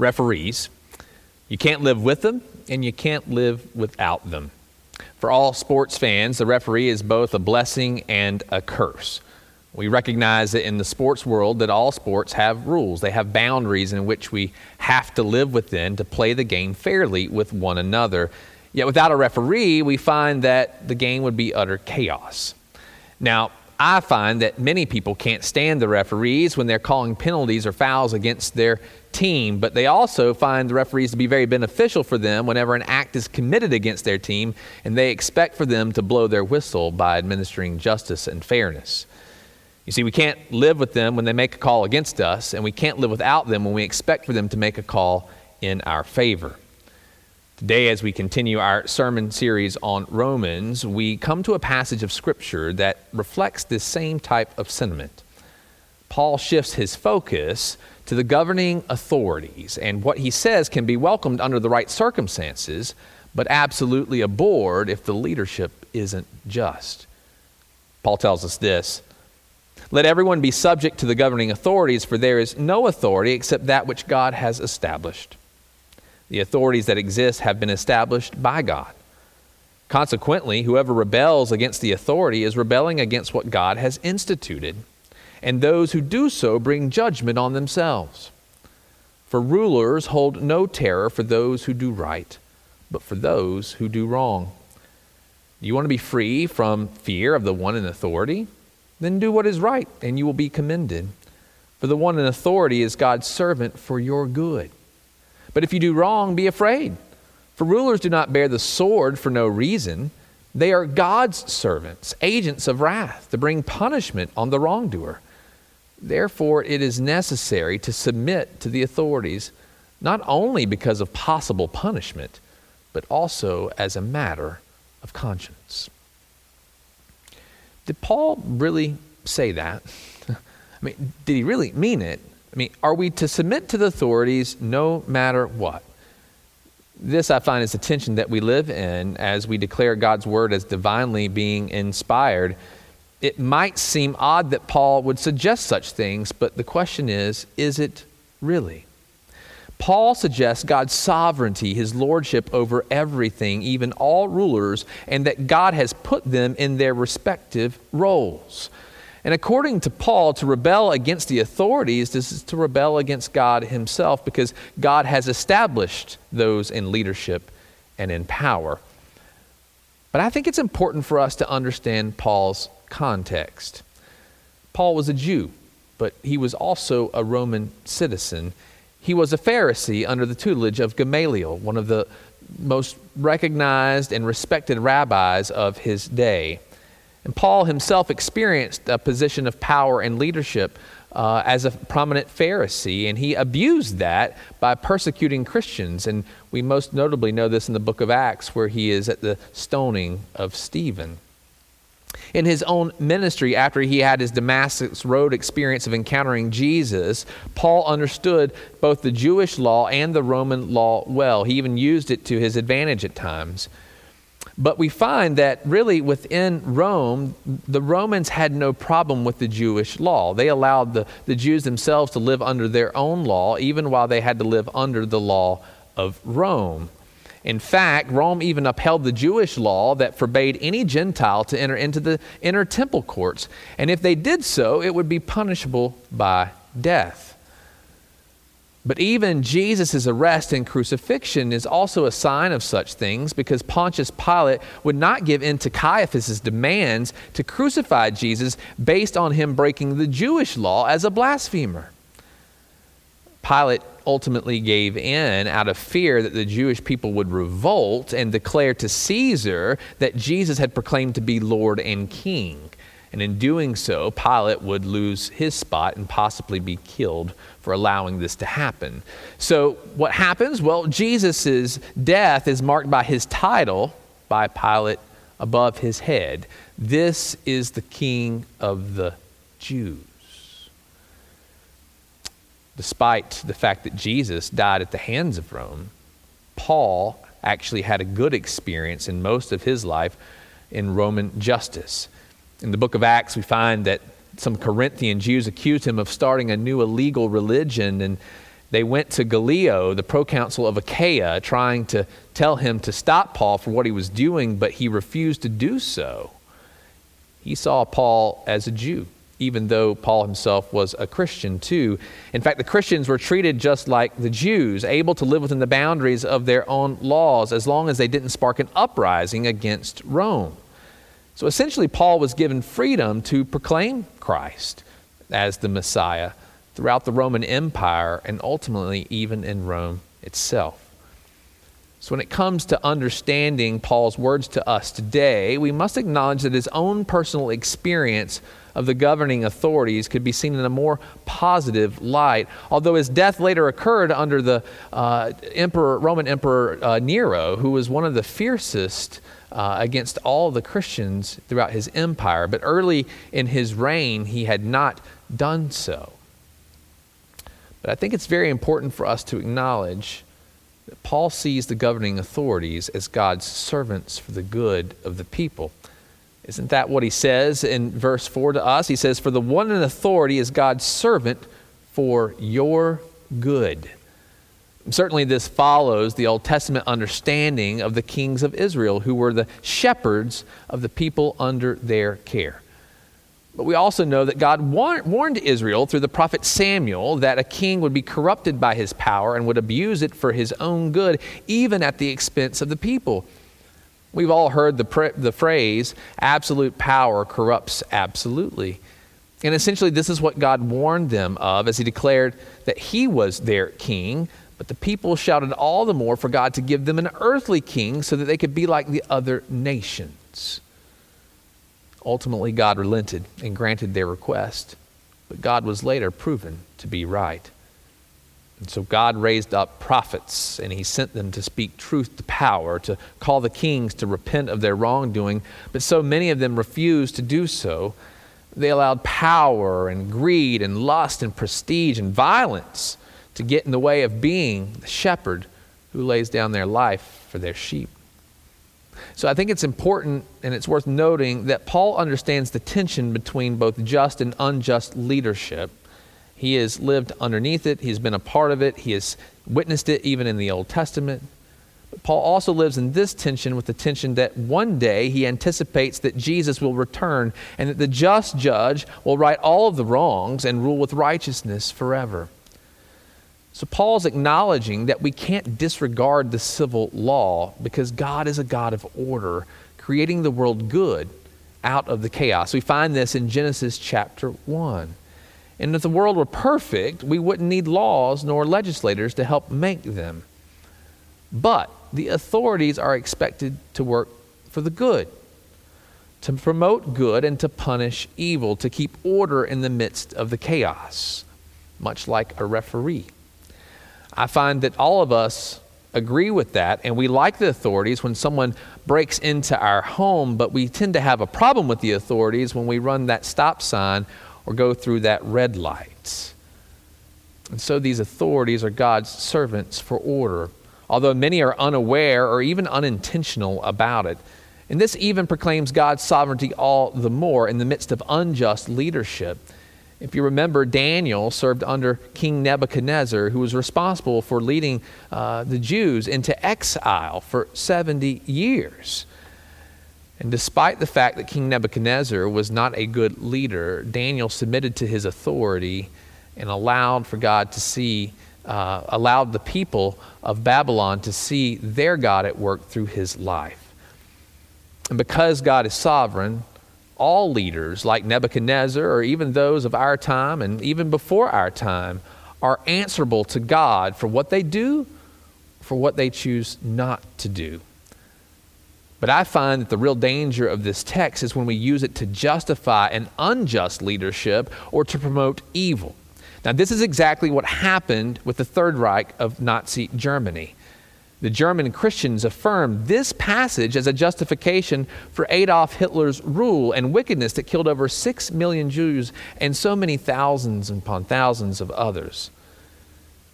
referees. You can't live with them, and you can't live without them. For all sports fans, the referee is both a blessing and a curse. We recognize that in the sports world that all sports have rules. They have boundaries in which we have to live within to play the game fairly with one another. Yet without a referee, we find that the game would be utter chaos. Now, I find that many people can't stand the referees when they're calling penalties or fouls against their team, but they also find the referees to be very beneficial for them whenever an act is committed against their team, and they expect for them to blow their whistle by administering justice and fairness. You see, we can't live with them when they make a call against us, and we can't live without them when we expect for them to make a call in our favor. Today, as we continue our sermon series on Romans, we come to a passage of Scripture that reflects this same type of sentiment. Paul shifts his focus to the governing authorities, and what he says can be welcomed under the right circumstances, but absolutely abhorred if the leadership isn't just. Paul tells us this let everyone be subject to the governing authorities, for there is no authority except that which God has established. The authorities that exist have been established by God. Consequently, whoever rebels against the authority is rebelling against what God has instituted, and those who do so bring judgment on themselves. For rulers hold no terror for those who do right, but for those who do wrong. You want to be free from fear of the one in authority? Then do what is right, and you will be commended. For the one in authority is God's servant for your good. But if you do wrong, be afraid. For rulers do not bear the sword for no reason. They are God's servants, agents of wrath, to bring punishment on the wrongdoer. Therefore, it is necessary to submit to the authorities, not only because of possible punishment, but also as a matter of conscience. Did Paul really say that? I mean, did he really mean it? I mean, are we to submit to the authorities no matter what? This, I find, is the tension that we live in as we declare God's word as divinely being inspired. It might seem odd that Paul would suggest such things, but the question is is it really? Paul suggests God's sovereignty, his lordship over everything, even all rulers, and that God has put them in their respective roles. And according to Paul, to rebel against the authorities is to rebel against God himself because God has established those in leadership and in power. But I think it's important for us to understand Paul's context. Paul was a Jew, but he was also a Roman citizen. He was a Pharisee under the tutelage of Gamaliel, one of the most recognized and respected rabbis of his day. And Paul himself experienced a position of power and leadership uh, as a prominent Pharisee, and he abused that by persecuting Christians. And we most notably know this in the book of Acts, where he is at the stoning of Stephen. In his own ministry, after he had his Damascus Road experience of encountering Jesus, Paul understood both the Jewish law and the Roman law well. He even used it to his advantage at times. But we find that really within Rome, the Romans had no problem with the Jewish law. They allowed the, the Jews themselves to live under their own law, even while they had to live under the law of Rome. In fact, Rome even upheld the Jewish law that forbade any Gentile to enter into the inner temple courts. And if they did so, it would be punishable by death. But even Jesus' arrest and crucifixion is also a sign of such things because Pontius Pilate would not give in to Caiaphas' demands to crucify Jesus based on him breaking the Jewish law as a blasphemer. Pilate ultimately gave in out of fear that the Jewish people would revolt and declare to Caesar that Jesus had proclaimed to be Lord and King. And in doing so, Pilate would lose his spot and possibly be killed for allowing this to happen. So, what happens? Well, Jesus' death is marked by his title by Pilate above his head. This is the King of the Jews despite the fact that Jesus died at the hands of Rome, Paul actually had a good experience in most of his life in Roman justice. In the book of Acts, we find that some Corinthian Jews accused him of starting a new illegal religion, and They went to Gallio, the proconsul of Achaia, trying to tell him to stop Paul for what he was doing, but he refused to do so. He saw Paul as a Jew, even though Paul himself was a Christian too. In fact, the Christians were treated just like the Jews, able to live within the boundaries of their own laws as long as they didn't spark an uprising against Rome. So essentially, Paul was given freedom to proclaim Christ as the Messiah throughout the Roman Empire and ultimately even in Rome itself. So, when it comes to understanding Paul's words to us today, we must acknowledge that his own personal experience of the governing authorities could be seen in a more positive light. Although his death later occurred under the uh, emperor, Roman Emperor uh, Nero, who was one of the fiercest uh, against all the Christians throughout his empire. But early in his reign, he had not done so. But I think it's very important for us to acknowledge Paul sees the governing authorities as God's servants for the good of the people. Isn't that what he says in verse 4 to us? He says, For the one in authority is God's servant for your good. Certainly, this follows the Old Testament understanding of the kings of Israel, who were the shepherds of the people under their care. But we also know that God warned Israel through the prophet Samuel that a king would be corrupted by his power and would abuse it for his own good, even at the expense of the people. We've all heard the, the phrase, absolute power corrupts absolutely. And essentially, this is what God warned them of as he declared that he was their king. But the people shouted all the more for God to give them an earthly king so that they could be like the other nations. Ultimately, God relented and granted their request, but God was later proven to be right. And so God raised up prophets, and he sent them to speak truth to power, to call the kings to repent of their wrongdoing. But so many of them refused to do so. They allowed power and greed and lust and prestige and violence to get in the way of being the shepherd who lays down their life for their sheep. So I think it's important and it's worth noting that Paul understands the tension between both just and unjust leadership. He has lived underneath it, he's been a part of it, he has witnessed it even in the Old Testament. But Paul also lives in this tension with the tension that one day he anticipates that Jesus will return and that the just judge will right all of the wrongs and rule with righteousness forever. So Paul's acknowledging that we can't disregard the civil law because God is a God of order, creating the world good out of the chaos. We find this in Genesis chapter 1. And if the world were perfect, we wouldn't need laws nor legislators to help make them. But the authorities are expected to work for the good, to promote good and to punish evil, to keep order in the midst of the chaos, much like a referee. I find that all of us agree with that, and we like the authorities when someone breaks into our home, but we tend to have a problem with the authorities when we run that stop sign or go through that red light. And so these authorities are God's servants for order, although many are unaware or even unintentional about it. And this even proclaims God's sovereignty all the more in the midst of unjust leadership. If you remember, Daniel served under King Nebuchadnezzar, who was responsible for leading uh, the Jews into exile for 70 years. And despite the fact that King Nebuchadnezzar was not a good leader, Daniel submitted to his authority and allowed for God to see, uh, allowed the people of Babylon to see their God at work through his life. And because God is sovereign, all leaders, like Nebuchadnezzar, or even those of our time and even before our time, are answerable to God for what they do, for what they choose not to do. But I find that the real danger of this text is when we use it to justify an unjust leadership or to promote evil. Now, this is exactly what happened with the Third Reich of Nazi Germany. The German Christians affirmed this passage as a justification for Adolf Hitler's rule and wickedness that killed over six million Jews and so many thousands upon thousands of others.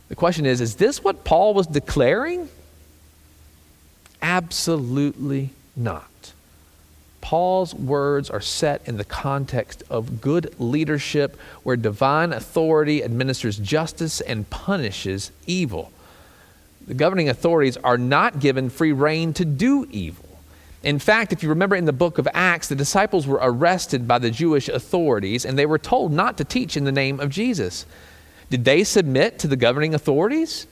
The question is is this what Paul was declaring? Absolutely not. Paul's words are set in the context of good leadership where divine authority administers justice and punishes evil. The governing authorities are not given free rein to do evil. In fact, if you remember in the book of Acts, the disciples were arrested by the Jewish authorities and they were told not to teach in the name of Jesus. Did they submit to the governing authorities?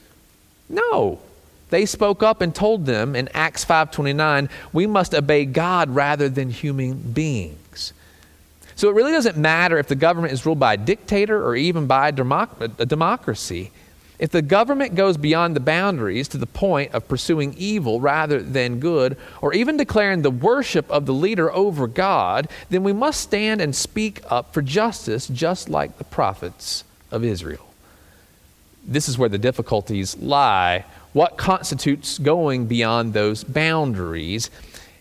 No. They spoke up and told them in Acts 5:29, we must obey God rather than human beings. So it really doesn't matter if the government is ruled by a dictator or even by a, democ- a democracy. If the government goes beyond the boundaries to the point of pursuing evil rather than good, or even declaring the worship of the leader over God, then we must stand and speak up for justice, just like the prophets of Israel. This is where the difficulties lie. What constitutes going beyond those boundaries?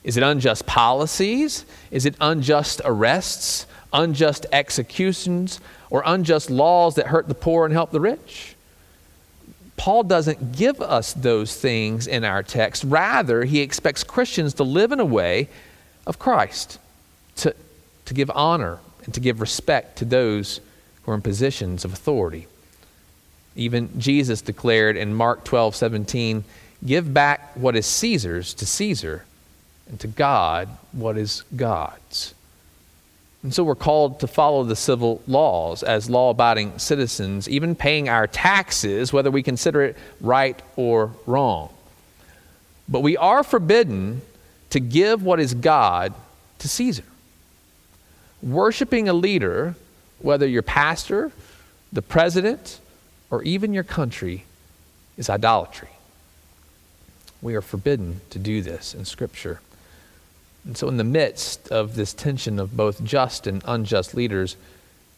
Is it unjust policies? Is it unjust arrests, unjust executions, or unjust laws that hurt the poor and help the rich? Paul doesn't give us those things in our text. Rather, he expects Christians to live in a way of Christ, to, to give honor and to give respect to those who are in positions of authority. Even Jesus declared in Mark 12, 17, Give back what is Caesar's to Caesar, and to God what is God's. And so we're called to follow the civil laws as law abiding citizens, even paying our taxes, whether we consider it right or wrong. But we are forbidden to give what is God to Caesar. Worshipping a leader, whether your pastor, the president, or even your country, is idolatry. We are forbidden to do this in Scripture. And so, in the midst of this tension of both just and unjust leaders,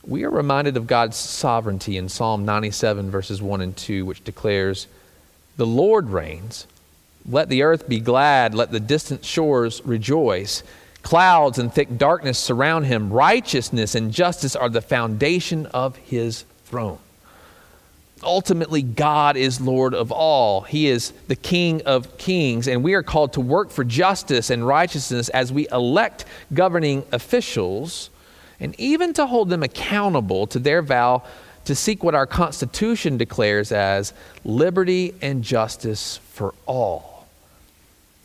we are reminded of God's sovereignty in Psalm 97, verses 1 and 2, which declares, The Lord reigns. Let the earth be glad. Let the distant shores rejoice. Clouds and thick darkness surround him. Righteousness and justice are the foundation of his throne ultimately God is Lord of all. He is the King of kings, and we are called to work for justice and righteousness as we elect governing officials and even to hold them accountable to their vow to seek what our Constitution declares as liberty and justice for all.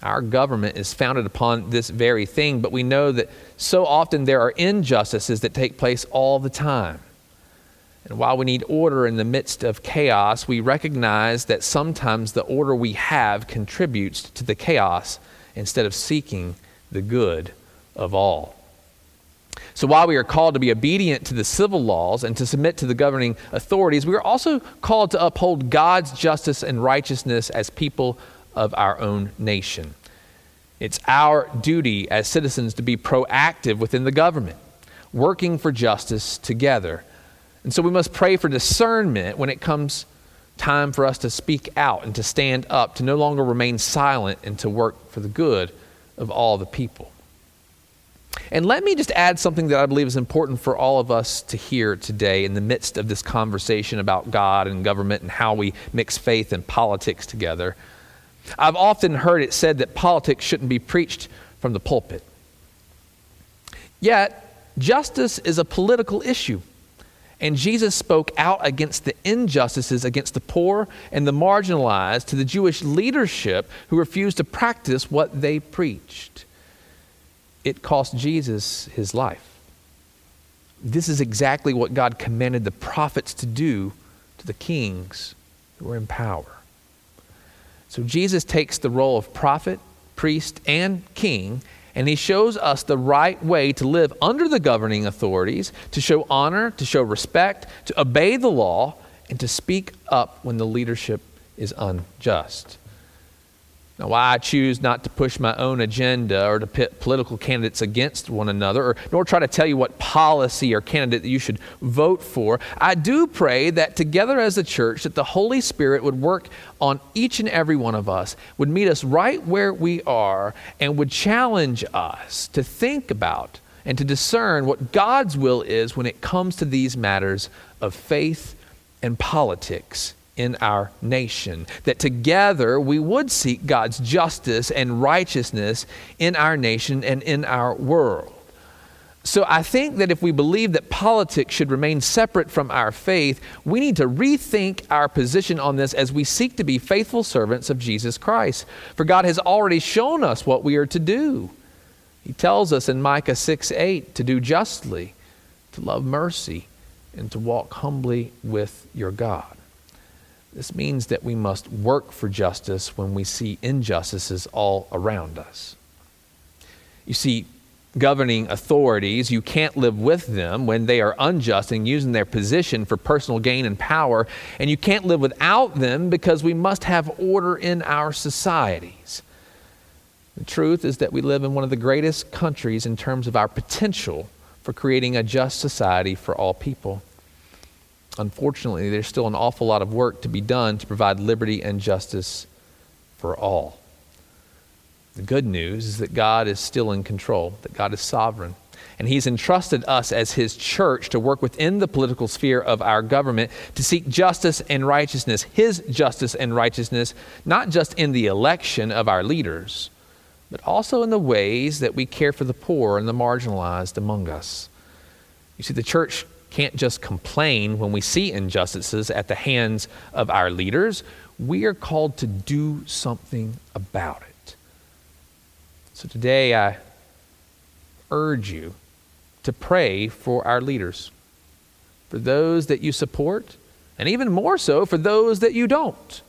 Our government is founded upon this very thing, but we know that so often there are injustices that take place all the time. And while we need order in the midst of chaos, we recognize that sometimes the order we have contributes to the chaos instead of seeking the good of all. So while we are called to be obedient to the civil laws and to submit to the governing authorities, we are also called to uphold God's justice and righteousness as people of our own nation. It's our duty as citizens to be proactive within the government, working for justice together and so we must pray for discernment when it comes time for us to speak out and to stand up, to no longer remain silent, and to work for the good of all the people. And let me just add something that I believe is important for all of us to hear today in the midst of this conversation about God and government and how we mix faith and politics together. I've often heard it said that politics shouldn't be preached from the pulpit. Yet, justice is a political issue. And Jesus spoke out against the injustices against the poor and the marginalized to the Jewish leadership who refused to practice what they preached. It cost Jesus his life. This is exactly what God commanded the prophets to do to the kings who were in power. So Jesus takes the role of prophet, priest, and king and he shows us the right way to live under the governing authorities, to show honor, to show respect, to obey the law, and to speak up when the leadership is unjust. Now, why I choose not to push my own agenda or to pit political candidates against one another, or nor try to tell you what policy or candidate that you should vote for, I do pray that together as a church, that the Holy Spirit would work on each and every one of us, would meet us right where we are, and would challenge us to think about and to discern what God's will is when it comes to these matters of faith and politics in our nation. That together we would seek God's justice and righteousness in our nation and in our world. So I think that if we believe that politics should remain separate from our faith, we need to rethink our position on this as we seek to be faithful servants of Jesus Christ. For God has already shown us what we are to do. He tells us in Micah 6 8 to do justly, to love mercy, and to walk humbly with your God. This means that we must work for justice when we see injustices all around us. You see, governing authorities, you can't live with them when they are unjust and using their position for personal gain and power, and you can't live without them because we must have order in our societies. The truth is that we live in one of the greatest countries in terms of our potential for creating a just society for all people. Unfortunately, there's still an awful lot of work to be done to provide liberty and justice for all. The good news is that God is still in control, that God is sovereign. And He's entrusted us as His church to work within the political sphere of our government to seek justice and righteousness, His justice and righteousness, not just in the election of our leaders, but also in the ways that we care for the poor and the marginalized among us. You see, the church can't just complain when we see injustices at the hands of our leaders. We are called to do something about it. So today, I urge you to pray for our leaders, for those that you support, and even more so for those that you don't.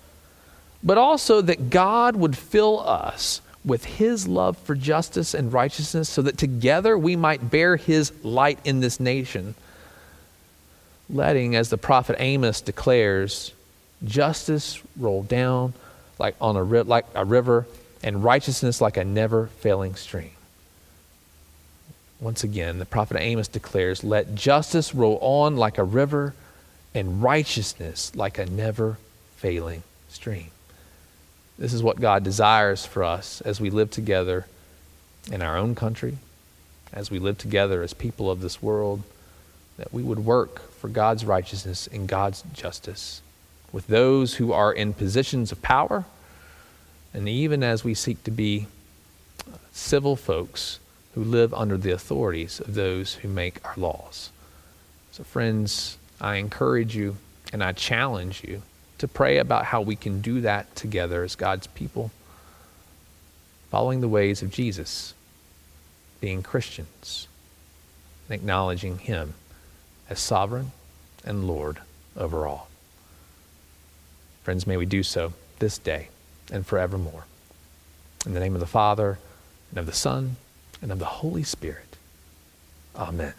But also that God would fill us with His love for justice and righteousness so that together we might bear His light in this nation letting, as the prophet Amos declares, justice roll down like on a ri- like a river, and righteousness like a never failing stream. Once again, the prophet Amos declares, Let justice roll on like a river, and righteousness like a never failing stream. This is what God desires for us as we live together in our own country, as we live together as people of this world, that we would work for God's righteousness and God's justice with those who are in positions of power, and even as we seek to be civil folks who live under the authorities of those who make our laws. So, friends, I encourage you and I challenge you to pray about how we can do that together as God's people, following the ways of Jesus, being Christians, and acknowledging Him as sovereign and Lord over all. Friends, may we do so this day and forevermore. In the name of the Father, and of the Son, and of the Holy Spirit. Amen.